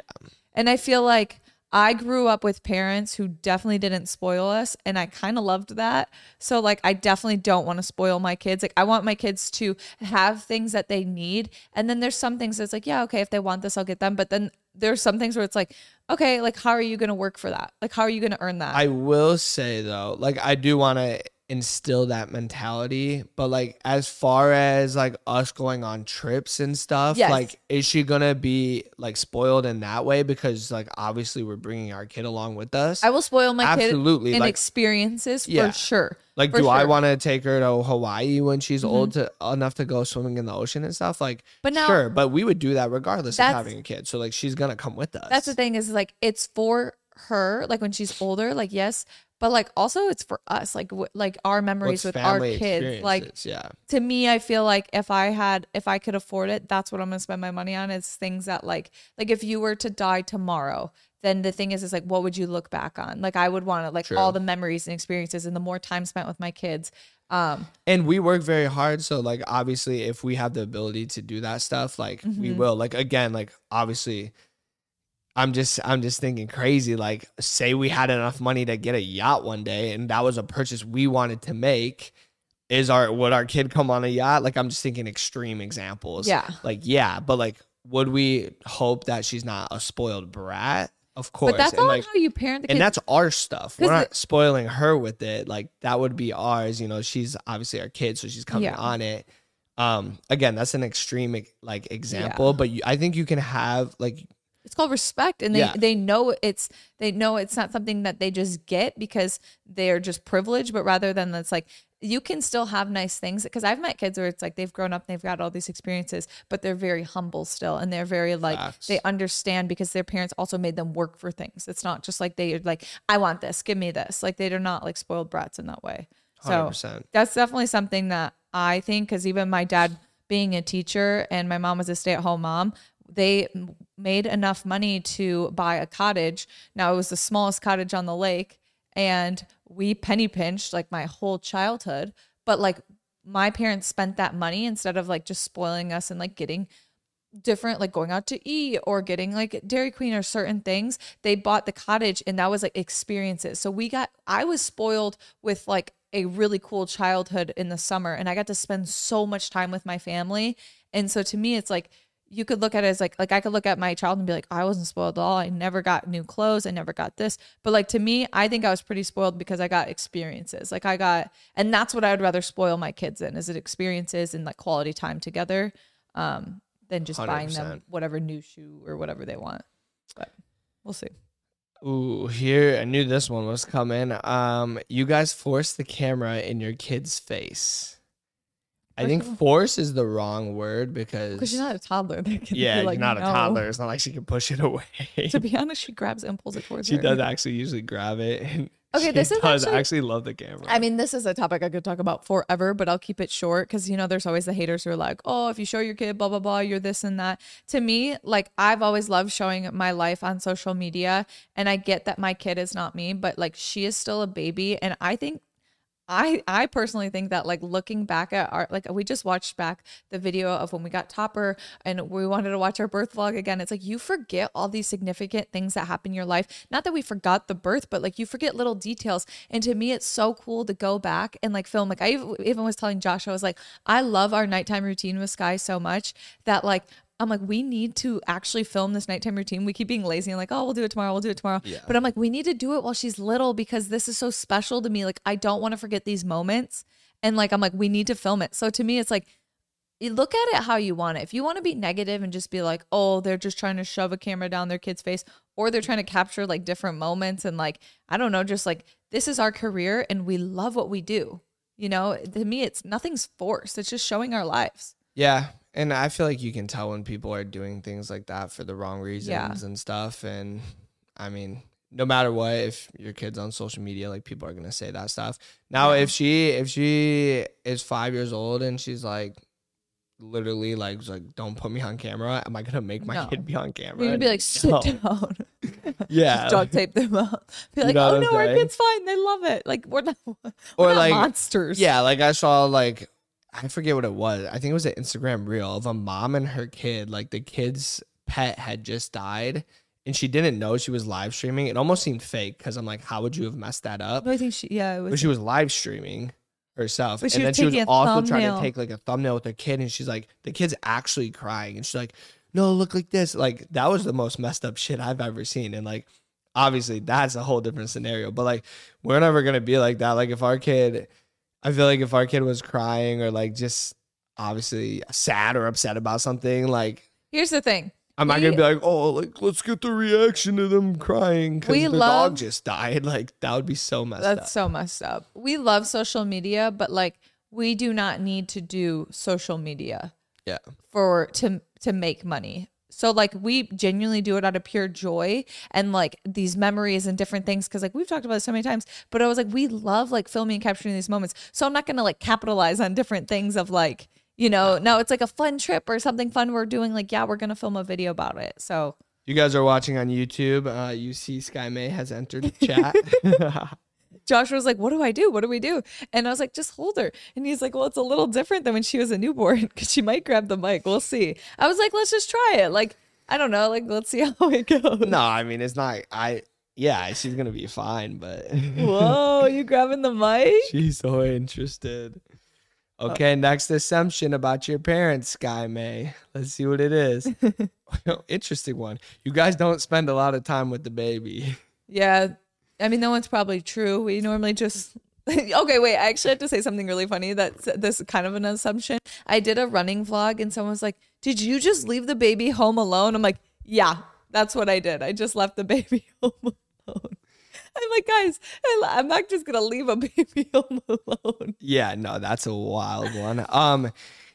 And I feel like I grew up with parents who definitely didn't spoil us and I kind of loved that. So like I definitely don't want to spoil my kids. Like I want my kids to have things that they need. And then there's some things that's like, yeah, okay, if they want this, I'll get them. But then there's some things where it's like, okay, like how are you going to work for that? Like how are you going to earn that? I will say though, like I do want to instill that mentality, but like as far as like us going on trips and stuff, Yes. like is she gonna be like spoiled in that way because like obviously we're bringing our kid along with us? I will spoil my kid Absolutely, in like- experiences Yeah. for sure. Like, For do I sure. Mm-hmm. want to take her to Hawaii when she's old to enough to go swimming in the ocean and stuff? Like, But now- sure, but we would do that regardless of having a kid. So like, she's gonna come with us. That's the thing is like it's for her like when she's older like yes but like also it's for us like w- like our memories What's with our kids like yeah, to me i feel like if i had if i could afford it that's what i'm gonna spend my money on is things that like like if you were to die tomorrow then the thing is is like what would you look back on like i would want to like True. all the memories and experiences and the more time spent with my kids um and we work very hard. So like, obviously, if we have the ability to do that stuff, like we Mhm. will. Like again, like obviously. I'm just I'm just thinking crazy like say we had enough money to get a yacht one day and that was a purchase we wanted to make is our would our kid come on a yacht? Like I'm just thinking extreme examples. Yeah. Like yeah but like would we hope that she's not a spoiled brat? Of course. but that's and all like how you parent the kids. and that's our stuff. We're not spoiling her with it. Like that would be ours you know she's obviously our kid so she's coming Yeah. on it. Um again that's an extreme like example Yeah. but you, i think you can have like it's called respect and they Yeah. they know it's they know it's not something that they just get because they're just privileged but rather than that's like you can still have nice things because i've met kids where it's like they've grown up they've got all these experiences but they're very humble still and they're very like Facts. they understand because their parents also made them work for things it's not just like they're like i want this give me this like they're not like spoiled brats in that way so 100% that's definitely something that I think because even my dad being a teacher and my mom was a stay at home mom, they made enough money to buy a cottage. Now it was the smallest cottage on the lake, and we penny pinched like my whole childhood. But like my parents spent that money instead of like just spoiling us and like getting different like going out to eat or getting like Dairy Queen or certain things they bought the cottage and that was like experiences so we got I was spoiled with like a really cool childhood in the summer and I got to spend so much time with my family and so to me it's like you could look at it as like like I could look at my child and be like I wasn't spoiled at all I never got new clothes I never got this but like to me I think I was pretty spoiled because I got experiences like I got and that's what I would rather spoil my kids in is it experiences and like quality time together um than just buying them whatever new shoe or whatever they want. But we'll see. Ooh, here I knew this one was coming. Um, you guys force the camera in your kid's face. I think force is the wrong word because Because she's not a toddler. They can yeah, be like, you're not no. a toddler. It's not like she can push it away. To be honest, she grabs and pulls it towards she her. does actually usually grab it. And Okay, she this is does actually- actually love the camera. I mean, this is a topic I could talk about forever, but I'll keep it short because, you know, there's always the haters who are like, oh, if you show your kid, blah, blah, blah, you're this and that. To me, like, I've always loved showing my life on social media. And I get that my kid is not me, but like, she is still a baby. And I think I I personally think that like looking back at our like we just watched back the video of when we got topper and we wanted to watch our birth vlog again. It's like you forget all these significant things that happen in your life. Not that we forgot the birth, but like you forget little details. And to me, it's so cool to go back and like film. Like I even was telling Josh, I was like, I love our nighttime routine with Sky so much that like I'm like, we need to actually film this nighttime routine. We keep being lazy and like, oh, we'll do it tomorrow. We'll do it tomorrow. Yeah. But I'm like, we need to do it while she's little because this is so special to me. Like, I don't want to forget these moments. And like, I'm like, we need to film it. So to me, it's like, you look at it how you want it. If you want to be negative and just be like, oh, they're just trying to shove a camera down their kid's face, or they're trying to capture like different moments and like, I don't know, just like, this is our career and we love what we do. You know, to me, it's nothing's forced. It's just showing our lives. Yeah. And I feel like you can tell when people are doing things like that for the wrong reasons Yeah. and stuff. And I mean, no matter what, if your kid's on social media, like people are gonna say that stuff. Now, Yeah. if she if she is five years old and she's like literally like like don't put me on camera, am I gonna make my No. kid be on camera? You're gonna be like, sit No. down. Yeah. Just duct tape them up. Be like, know oh no, our kid's fine. They love it. Like we're not, we're Or not like monsters. Yeah, like I saw like I forget what it was. I think it was an Instagram reel of a mom and her kid. Like the kid's pet had just died and she didn't know she was live streaming. It almost seemed fake because I'm like, how would you have messed that up? No, I think she. Yeah, it was. But she was live streaming herself. And then she was also trying to take like a thumbnail with her kid and she's like, the kid's actually crying. And she's like, no, look like this. Like that was the most messed up shit I've ever seen. And like obviously that's a whole different scenario. But like we're never gonna be like that. Like if our kid I feel like if our kid was crying or like just obviously sad or upset about something, like Here's the thing. I'm not We- gonna be like, oh, like let's get the reaction to them crying because the love- dog just died. Like that would be so messed That's up. That's so messed up. We love social media, but like we do not need to do social media Yeah. for to to make money. So like we genuinely do it out of pure joy and like these memories and different things because like we've talked about it so many times. But I was like, we love like filming and capturing these moments. So I'm not gonna like capitalize on different things of like you know no it's like a fun trip or something fun we're doing like yeah we're gonna film a video about it. So You guys are watching on YouTube. Uh, you see Sky May has entered the chat. Josh was like, "What do I do? What do we do?" And I was like, "Just hold her." And he's like, "Well, it's a little different than when she was a newborn because she might grab the mic. We'll see." I was like, "Let's just try it. Like, I don't know. Like, let's see how it goes." no, I mean it's not. I yeah, she's gonna be fine, but Whoa, you grabbing the mic? she's so interested. Uh, okay, next assumption about your parents, Sky May. Let's see what it is. Interesting one. You guys don't spend a lot of time with the baby. Yeah. I mean, that one's probably true. We normally just. okay, wait. I actually have to say something really funny. That's this is kind of an assumption. I did a running vlog, and someone was like, "Did you just leave the baby home alone?" I'm like, "Yeah, that's what I did. I just left the baby home alone." I'm like, guys, I'm not just gonna leave a baby home alone. Yeah, no, that's a wild one. Um,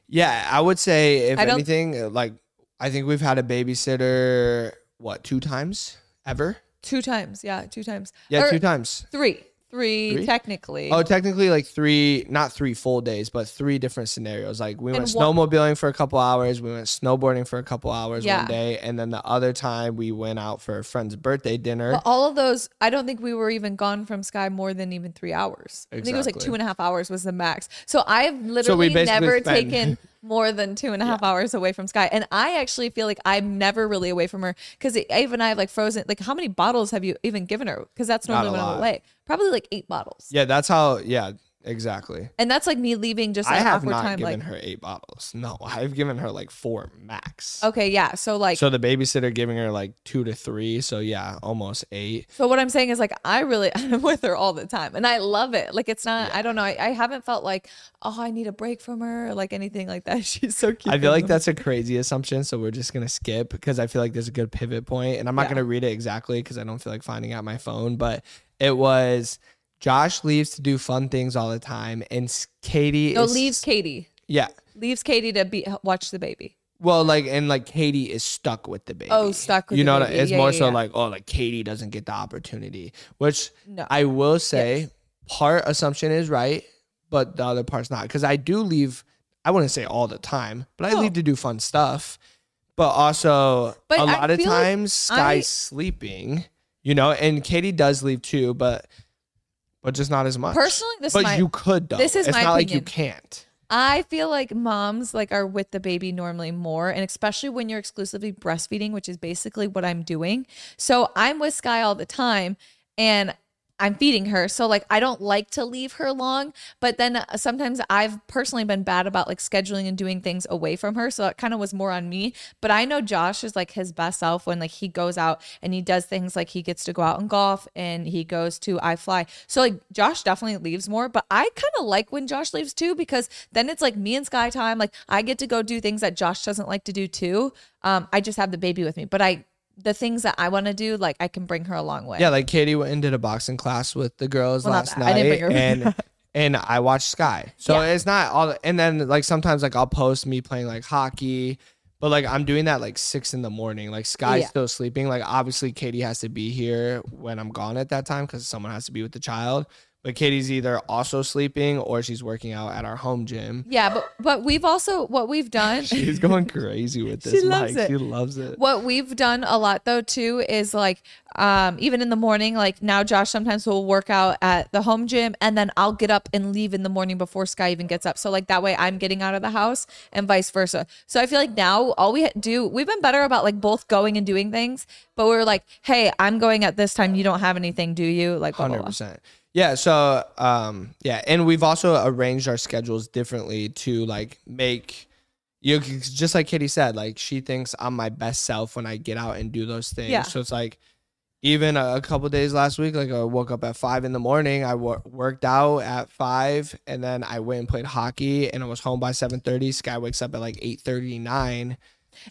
yeah, I would say if anything, like I think we've had a babysitter what two times ever? Two times, yeah, two times. Yeah, Or two times. three, three, technically. Oh, technically like three, not three full days, but three different scenarios. Like we went And one- snowmobiling for a couple hours, we went snowboarding for a couple hours Yeah. one day, and then the other time we went out for a friend's birthday dinner. But all of those, I don't think we were even gone from Sky more than even three hours. I think it was like Exactly. two and a half hours was the max. So I've literally basically never taken more than two and a half hours away from Sky. And I actually feel like I'm never really away from her because Ava and I have like frozen. Like, how many bottles have you even given her? Because that's normally when I'm away. Probably like eight bottles. yeah, that's how. Yeah, exactly. And that's like me leaving just I have not time. given Like, her eight bottles. No, I've given her like four max. okay, yeah. So like, So the babysitter giving her like two to three. So yeah, almost eight. So what I'm saying is like I really I'm with her all the time and I love it. Like it's not I don't know I, I haven't felt like oh I need a break from her or like anything like that. She's so cute. I feel like that's a crazy assumption, so we're just gonna skip because I feel like there's a good pivot point, and I'm not Yeah. gonna read it exactly because I don't feel like finding out my phone. But it was Josh leaves to do fun things all the time, and Katie no is, leaves Katie Yeah, leaves Katie to be watch the baby. well, like and like Katie is stuck with the baby. Oh, stuck with you know, it's Yeah, more yeah, so yeah. like oh, like Katie doesn't get the opportunity, which No. I will say part assumption is right, but the other part's not. Because I do leave, I wouldn't say all the time, but I No. leave to do fun stuff. But also, But a I lot of feel like times, Sky's I- sleeping, you know, and Katie does leave too, but but just not as much. Personally, this is but my- you could though. this is it's my not like you can't. I feel like moms like are with the baby normally more and especially when you're exclusively breastfeeding, which is basically what I'm doing. So I'm with Sky all the time and I'm feeding her. So like I don't like to leave her long, but then uh, sometimes I've personally been bad about like scheduling and doing things away from her. So it kind of was more on me, but I know Josh is like his best self when like he goes out and he does things like he gets to go out and golf and he goes to iFly. So like Josh definitely leaves more, but I kind of like when Josh leaves too because then it's like me and Sky time. Like I get to go do things that Josh doesn't like to do too. Um, I just have the baby with me, but I the things that I want to do, like I can bring her along with. Yeah, like Katie went and did a boxing class with the girls Well, last that. I didn't night, and and I watched Sky. So Yeah. it's not all. And then like sometimes like I'll post me playing like hockey, but like I'm doing that like six in the morning. Like Sky's Yeah. still sleeping. Like obviously Katie has to be here when I'm gone at that time because someone has to be with the child. But Katie's either also sleeping or she's working out at our home gym. Yeah, but but we've also what we've done. She's going crazy with this. She loves it. She loves it. what we've done a lot though too is like um even in the morning like now josh sometimes will work out at the home gym and then i'll get up and leave in the morning before sky even gets up so like that way i'm getting out of the house and vice versa so i feel like now all we do we've been better about like both going and doing things but we're like hey i'm going at this time you don't have anything do you like Hundred percent. Yeah. So, um, yeah, and we've also arranged our schedules differently to like make you know, just like Katie said, like she thinks I'm my best self when I get out and do those things. Yeah. So it's like even a, a couple days last week, like I woke up at five in the morning. I wor- worked out at five, and then I went and played hockey, and I was home by seven thirty. Sky wakes up at like eight thirty nine.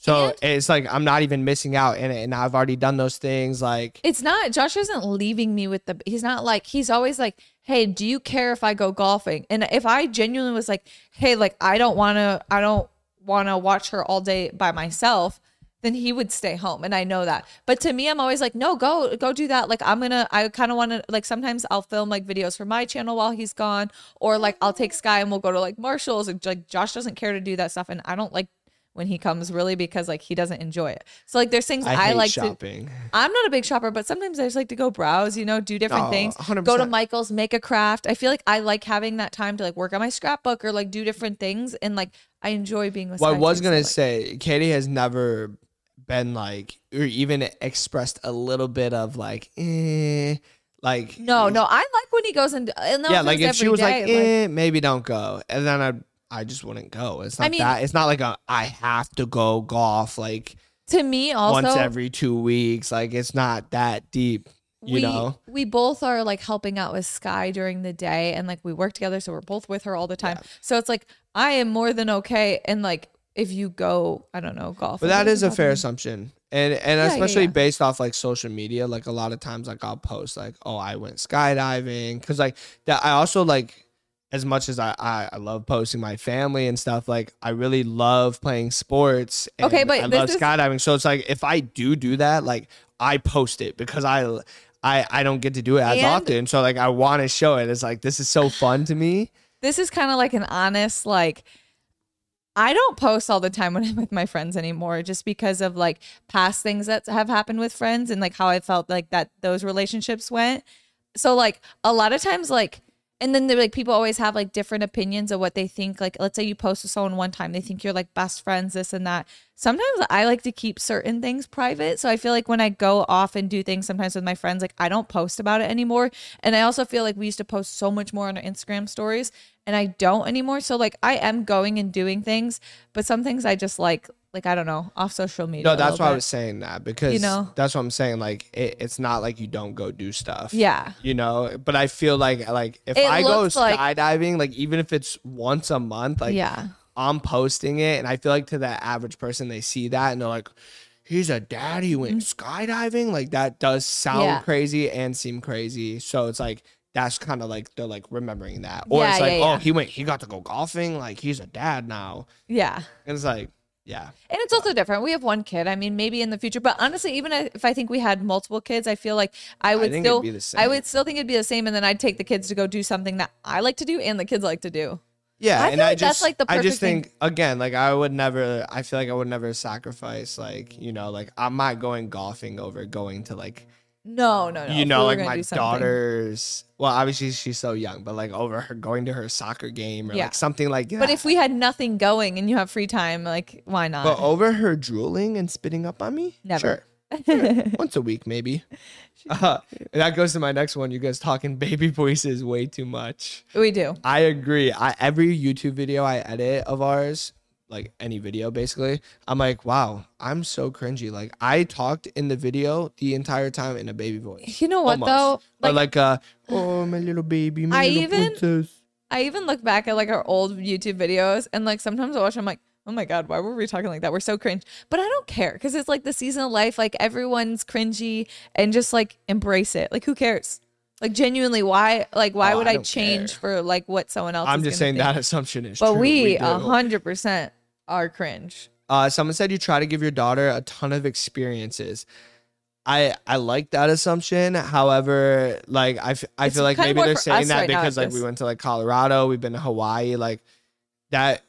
So And- it's like I'm not even missing out, and and I've already done those things. Like It's not Josh isn't leaving me with the he's not like he's always like, "Hey, do you care if I go golfing?" And if I genuinely was like, "Hey, like I don't want to I don't want to watch her all day by myself." Then he would stay home and I know that. But to me I'm always like, "No, go go do that." Like I'm going to I kind of want to like sometimes I'll film like videos for my channel while he's gone or like I'll take Sky and we'll go to like Marshalls and like Josh doesn't care to do that stuff and I don't like when he comes really because like he doesn't enjoy it. So like there's things I, I, like to shopping. I'm not a big shopper, but sometimes I just like to go browse, you know, do different Oh, things. 100%. Go to Michael's, make a craft. I feel like I like having that time to like work on my scrapbook or like do different things. And like I enjoy being with Well, I was gonna so, like- say, Katie has never been like, or even expressed a little bit of like, eh, like No, no, I like when he goes and, and then yeah, like if she was like, day, eh, maybe don't go, and then I, I just wouldn't go. It's not I mean- that. It's not like a I have to go golf like to me also once every two weeks. Like it's not that deep, you we, know. we both are like helping out with Sky during the day and like we work together, so we're both with her all the time. So it's like I am more than okay. And like if you go, I don't know, golf. But that is a fair assumption. And and yeah, especially yeah. based off like social media, like a lot of times like I'll post like, oh, I went skydiving. Cause like that I also like as much as I, I, I love posting my family and stuff, like I really love playing sports. And Okay, but I love is- skydiving. So it's like if I do do that, like I post it because I I I don't get to do it as And- often. So like I want to show it. It's like this is so fun to me. this is kind of like an honest like I don't post all the time when I'm with my friends anymore just because of like past things that have happened with friends and like how I felt like that those relationships went. So like a lot of times like and then like people always have like different opinions of what they think. Like let's say you post with someone one time they think you're like best friends this and that sometimes i like to keep certain things private so i feel like when i go off and do things sometimes with my friends like i don't post about it anymore and i also feel like we used to post so much more on our instagram stories and i don't anymore so like i am going and doing things but some things i just like like i don't know off social media No, that's why I was saying that because You know? that's what I'm saying. Like it, it's not like you don't go do stuff. yeah you know but i feel like like if It i go looks like- skydiving like even if it's once a month like yeah i'm posting it and i feel like to the average person they see that and they're like he's a dad he went mm-hmm. skydiving like that does sound. Yeah. crazy and seem crazy so it's like that's kind of like they're like remembering that or Yeah, it's like yeah, oh yeah. he went he got to go golfing like he's a dad now yeah and it's like yeah And it's also different. We have one kid. I mean, maybe in the future, but honestly, even if I think we had multiple kids, I feel like I would think it'd still, be the I same. would still think it'd be the same. And then I'd take the kids to go do something that I like to do and the kids like to do. Yeah, I and feel I like just that's, like, the I just perfect thing. think again, like I would never I feel like I would never sacrifice like, you know, like I'm not going golfing over going to like No, no, no. you know, we like my daughter's. Well, obviously she's so young, but like over her going to her soccer game or Yeah. like something like that. But if we had nothing going and you have free time, like why not? but over her drooling and spitting up on me, Never. Sure. Once a week, maybe. Uh, that goes to my next one. You guys talking baby voices way too much. we do. I agree. I every YouTube video I edit of ours, like any video basically, I'm like, wow, I'm so cringy. Like I talked in the video the entire time in a baby voice. You know what Almost. though? Like, like uh oh my little baby, my I little even- princess. I even look back at like our old YouTube videos and like sometimes I watch. I'm like, oh my god, why were we talking like that? We're so cringe. But I don't care because it's like the season of life. Like everyone's cringy and just like embrace it. Like who cares? Like genuinely, why? Like why Oh, would I I, change care. for like what someone else? I'm is just saying think? that assumption is But true. we a hundred percent are cringe. Uh, someone said you try to give your daughter a ton of experiences. I I like that assumption. However, like I, f- I It's feel like maybe they're saying that right because like we went to like Colorado, we've been to Hawaii, like that.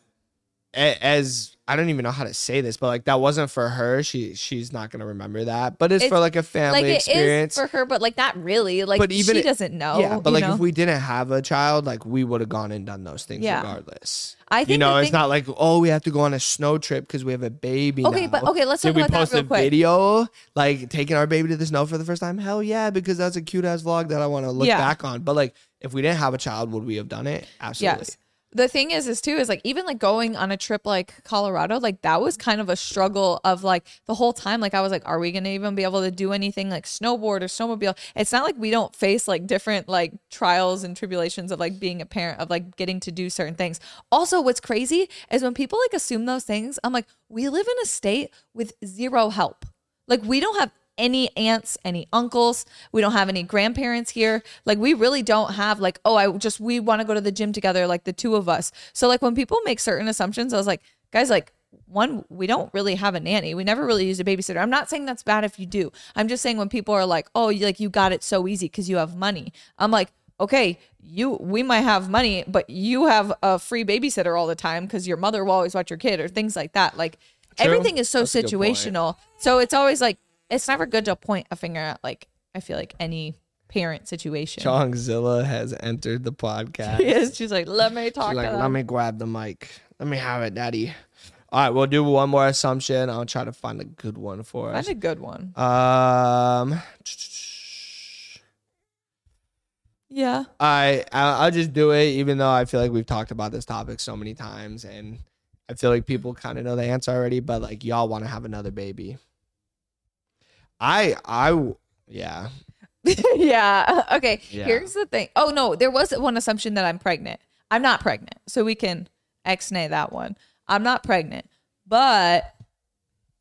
As I don't even know how to say this, but like that wasn't for her. She she's not gonna remember that. But it's, for like a family Like it experience. is for her, but like not really. Like But even she it- doesn't know. yeah, but like know? if we didn't have a child, like we would have gone and done those things Yeah. regardless. I think You know, it's thing- not like oh we have to go on a snow trip because we have a baby. Okay, now. but okay, let's Did talk we about that post real a quick. video like taking our baby to the snow for the first time? Hell yeah, because that's a cute ass vlog that I want to look Yeah. back on. But like, if we didn't have a child, would we have done it? Absolutely. Yes. The thing is, is too, is like even like going on a trip like Colorado, like that was kind of a struggle of like the whole time. Like I was like, are we gonna even be able to do anything like snowboard or snowmobile? It's not like we don't face like different like trials and tribulations of like being a parent of like getting to do certain things. Also, what's crazy is when people like assume those things, I'm like, we live in a state with zero help. Like we don't have any aunts, any uncles. We don't have any grandparents here. Like we really don't have like, oh, I just we want to go to the gym together, like the two of us. So like when people make certain assumptions, I was like, guys, like one, we don't really have a nanny. We never really used a babysitter. I'm not saying that's bad if you do. I'm just saying when people are like, oh, you like you got it so easy because you have money. I'm like, okay, you we might have money, but you have a free babysitter all the time because your mother will always watch your kid or things like that. Like True. everything is so That's a good point. situational. So it's always like it's never good to point a finger at like I feel like any parent situation. Chunkzilla has entered the podcast. Yes, she's like, let me talk She's like, let me grab the mic. Let me have it, daddy. All right, we'll do one more assumption. I'll try to find a good one for us. Find a good one. Um, Yeah. I I'll just do it, even though I feel like we've talked about this topic so many times, and I feel like people kind of know the answer already. But like, y'all want to have another baby. I I yeah. yeah. Okay. Yeah. Here's the thing. Oh no, there was one assumption that I'm pregnant. I'm not pregnant, so we can ex-nay that one. I'm not pregnant, but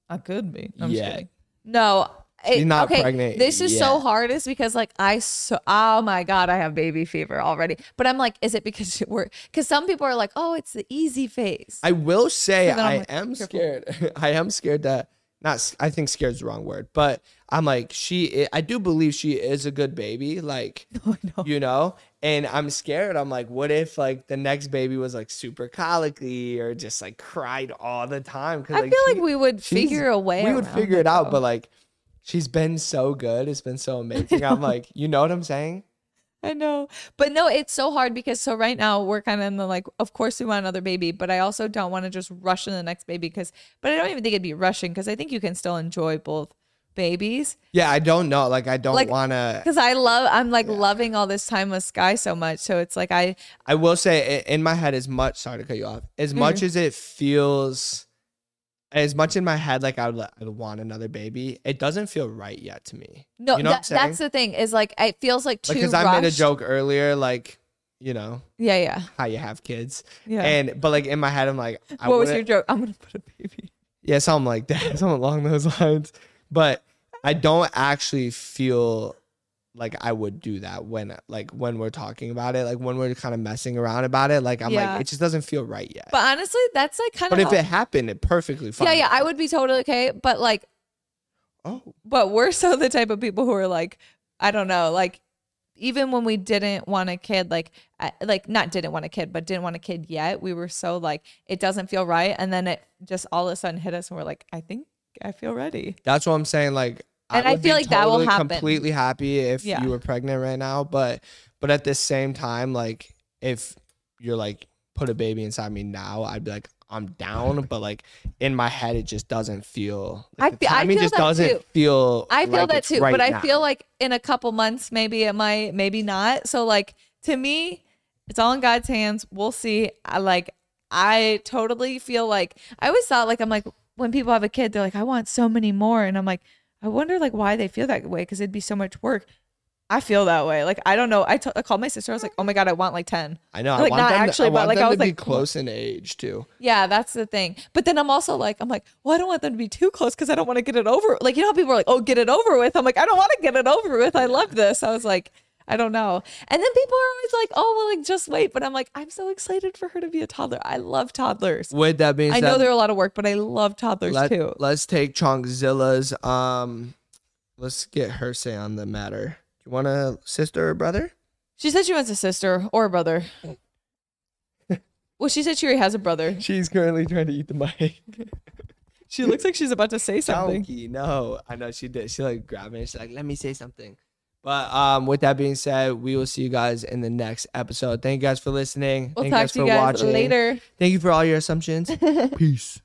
I could be. I'm just Yeah. kidding. No. it- not okay, pregnant This is so yet. hard, is because like I so oh my god, I have baby fever already. But I'm like, is it because we're because some people are like, oh, it's the easy phase. I will say I like, am careful. scared. I am scared that not. I think scared is the wrong word, but I'm like she. I do believe she is a good baby. Like know. you know and i'm scared i'm like what if like the next baby was like super colicky or just like cried all the time because I feel like we would figure a way. we would figure it out though. but like she's been so good it's been so amazing i'm like you know what i'm saying I know. But no, it's so hard because so right now we're kind of in the like, of course we want another baby, but I also don't want to just rush in the next baby because, but I don't even think it'd be rushing because I think you can still enjoy both babies. yeah i don't know like i don't Like, want to Because I love, I'm like loving all this time with Sky so much. So it's like, I, i will say in my head as much sorry to cut you off as much Mm-hmm. as it feels as much in my head like I would, I would want another baby it doesn't feel right yet to me no, you know that, that's the thing is like, it feels like too because I made a joke earlier, like you know Yeah. Yeah. how you have kids, Yeah. and but like in my head, I'm like, I what was your joke? I'm going to put a baby. yeah, something like that, something along those lines. But I don't actually feel like I would do that when like when we're talking about it, like when we're kind of messing around about it. Like I'm Yeah. like, it just doesn't feel right yet. But honestly, that's like kind of. But if it happened, it perfectly fine. yeah, yeah, I would be totally okay. But like, Oh, but we're so the type of people who are like i don't know like even when we didn't want a kid like uh, like not didn't want a kid but didn't want a kid yet we were so like it doesn't feel right and then it just all of a sudden hit us and we're like i think i feel ready that's what I'm saying. Like And I would feel like that will happen. Completely happy if Yeah. you were pregnant right now, but but at the same time, like if you're like put a baby inside me now, I'd be like I'm down, but like in my head, it just doesn't feel. I Like the fe- I feel just that doesn't too. feel. I feel like that too, right but I now. feel like in a couple months, maybe it might, maybe not. So like to me, it's all in God's hands. We'll see. I like, I totally feel like I always thought like I'm like when people have a kid, they're like, I want so many more, and I'm like, I wonder like why they feel that way because it'd be so much work. I feel that way. Like I don't know. I, t- I called my sister. I was like, oh my god, I want like ten. I know. like, I want not them actually, to, I but, like, I was like, close in age too. Yeah, that's the thing. But then I'm also like, I'm like, well, I don't want them to be too close because I don't want to get it over. Like, you know how people are like, oh, get it over with. I'm like, I don't want to get it over with. I love this. I was like, I don't know. And then people are always like, oh, well, like just wait. But I'm like, I'm so excited for her to be a toddler. I love toddlers. With that being I said, know they're a lot of work, but I love toddlers let, too. let's take Chunkzilla's. Um, let's get her say on the matter. Do you want a sister or brother? She said she wants a sister or a brother. well, she said she already has a brother. She's currently trying to eat the mic. She looks like she's about to say something. No, I know she did. She like grabbed me. She's like, "Let me say something." But um, with that being said, we will see you guys in the next episode. Thank you guys for listening. We'll Thank talk to you guys later. Thank you for all your assumptions. Peace.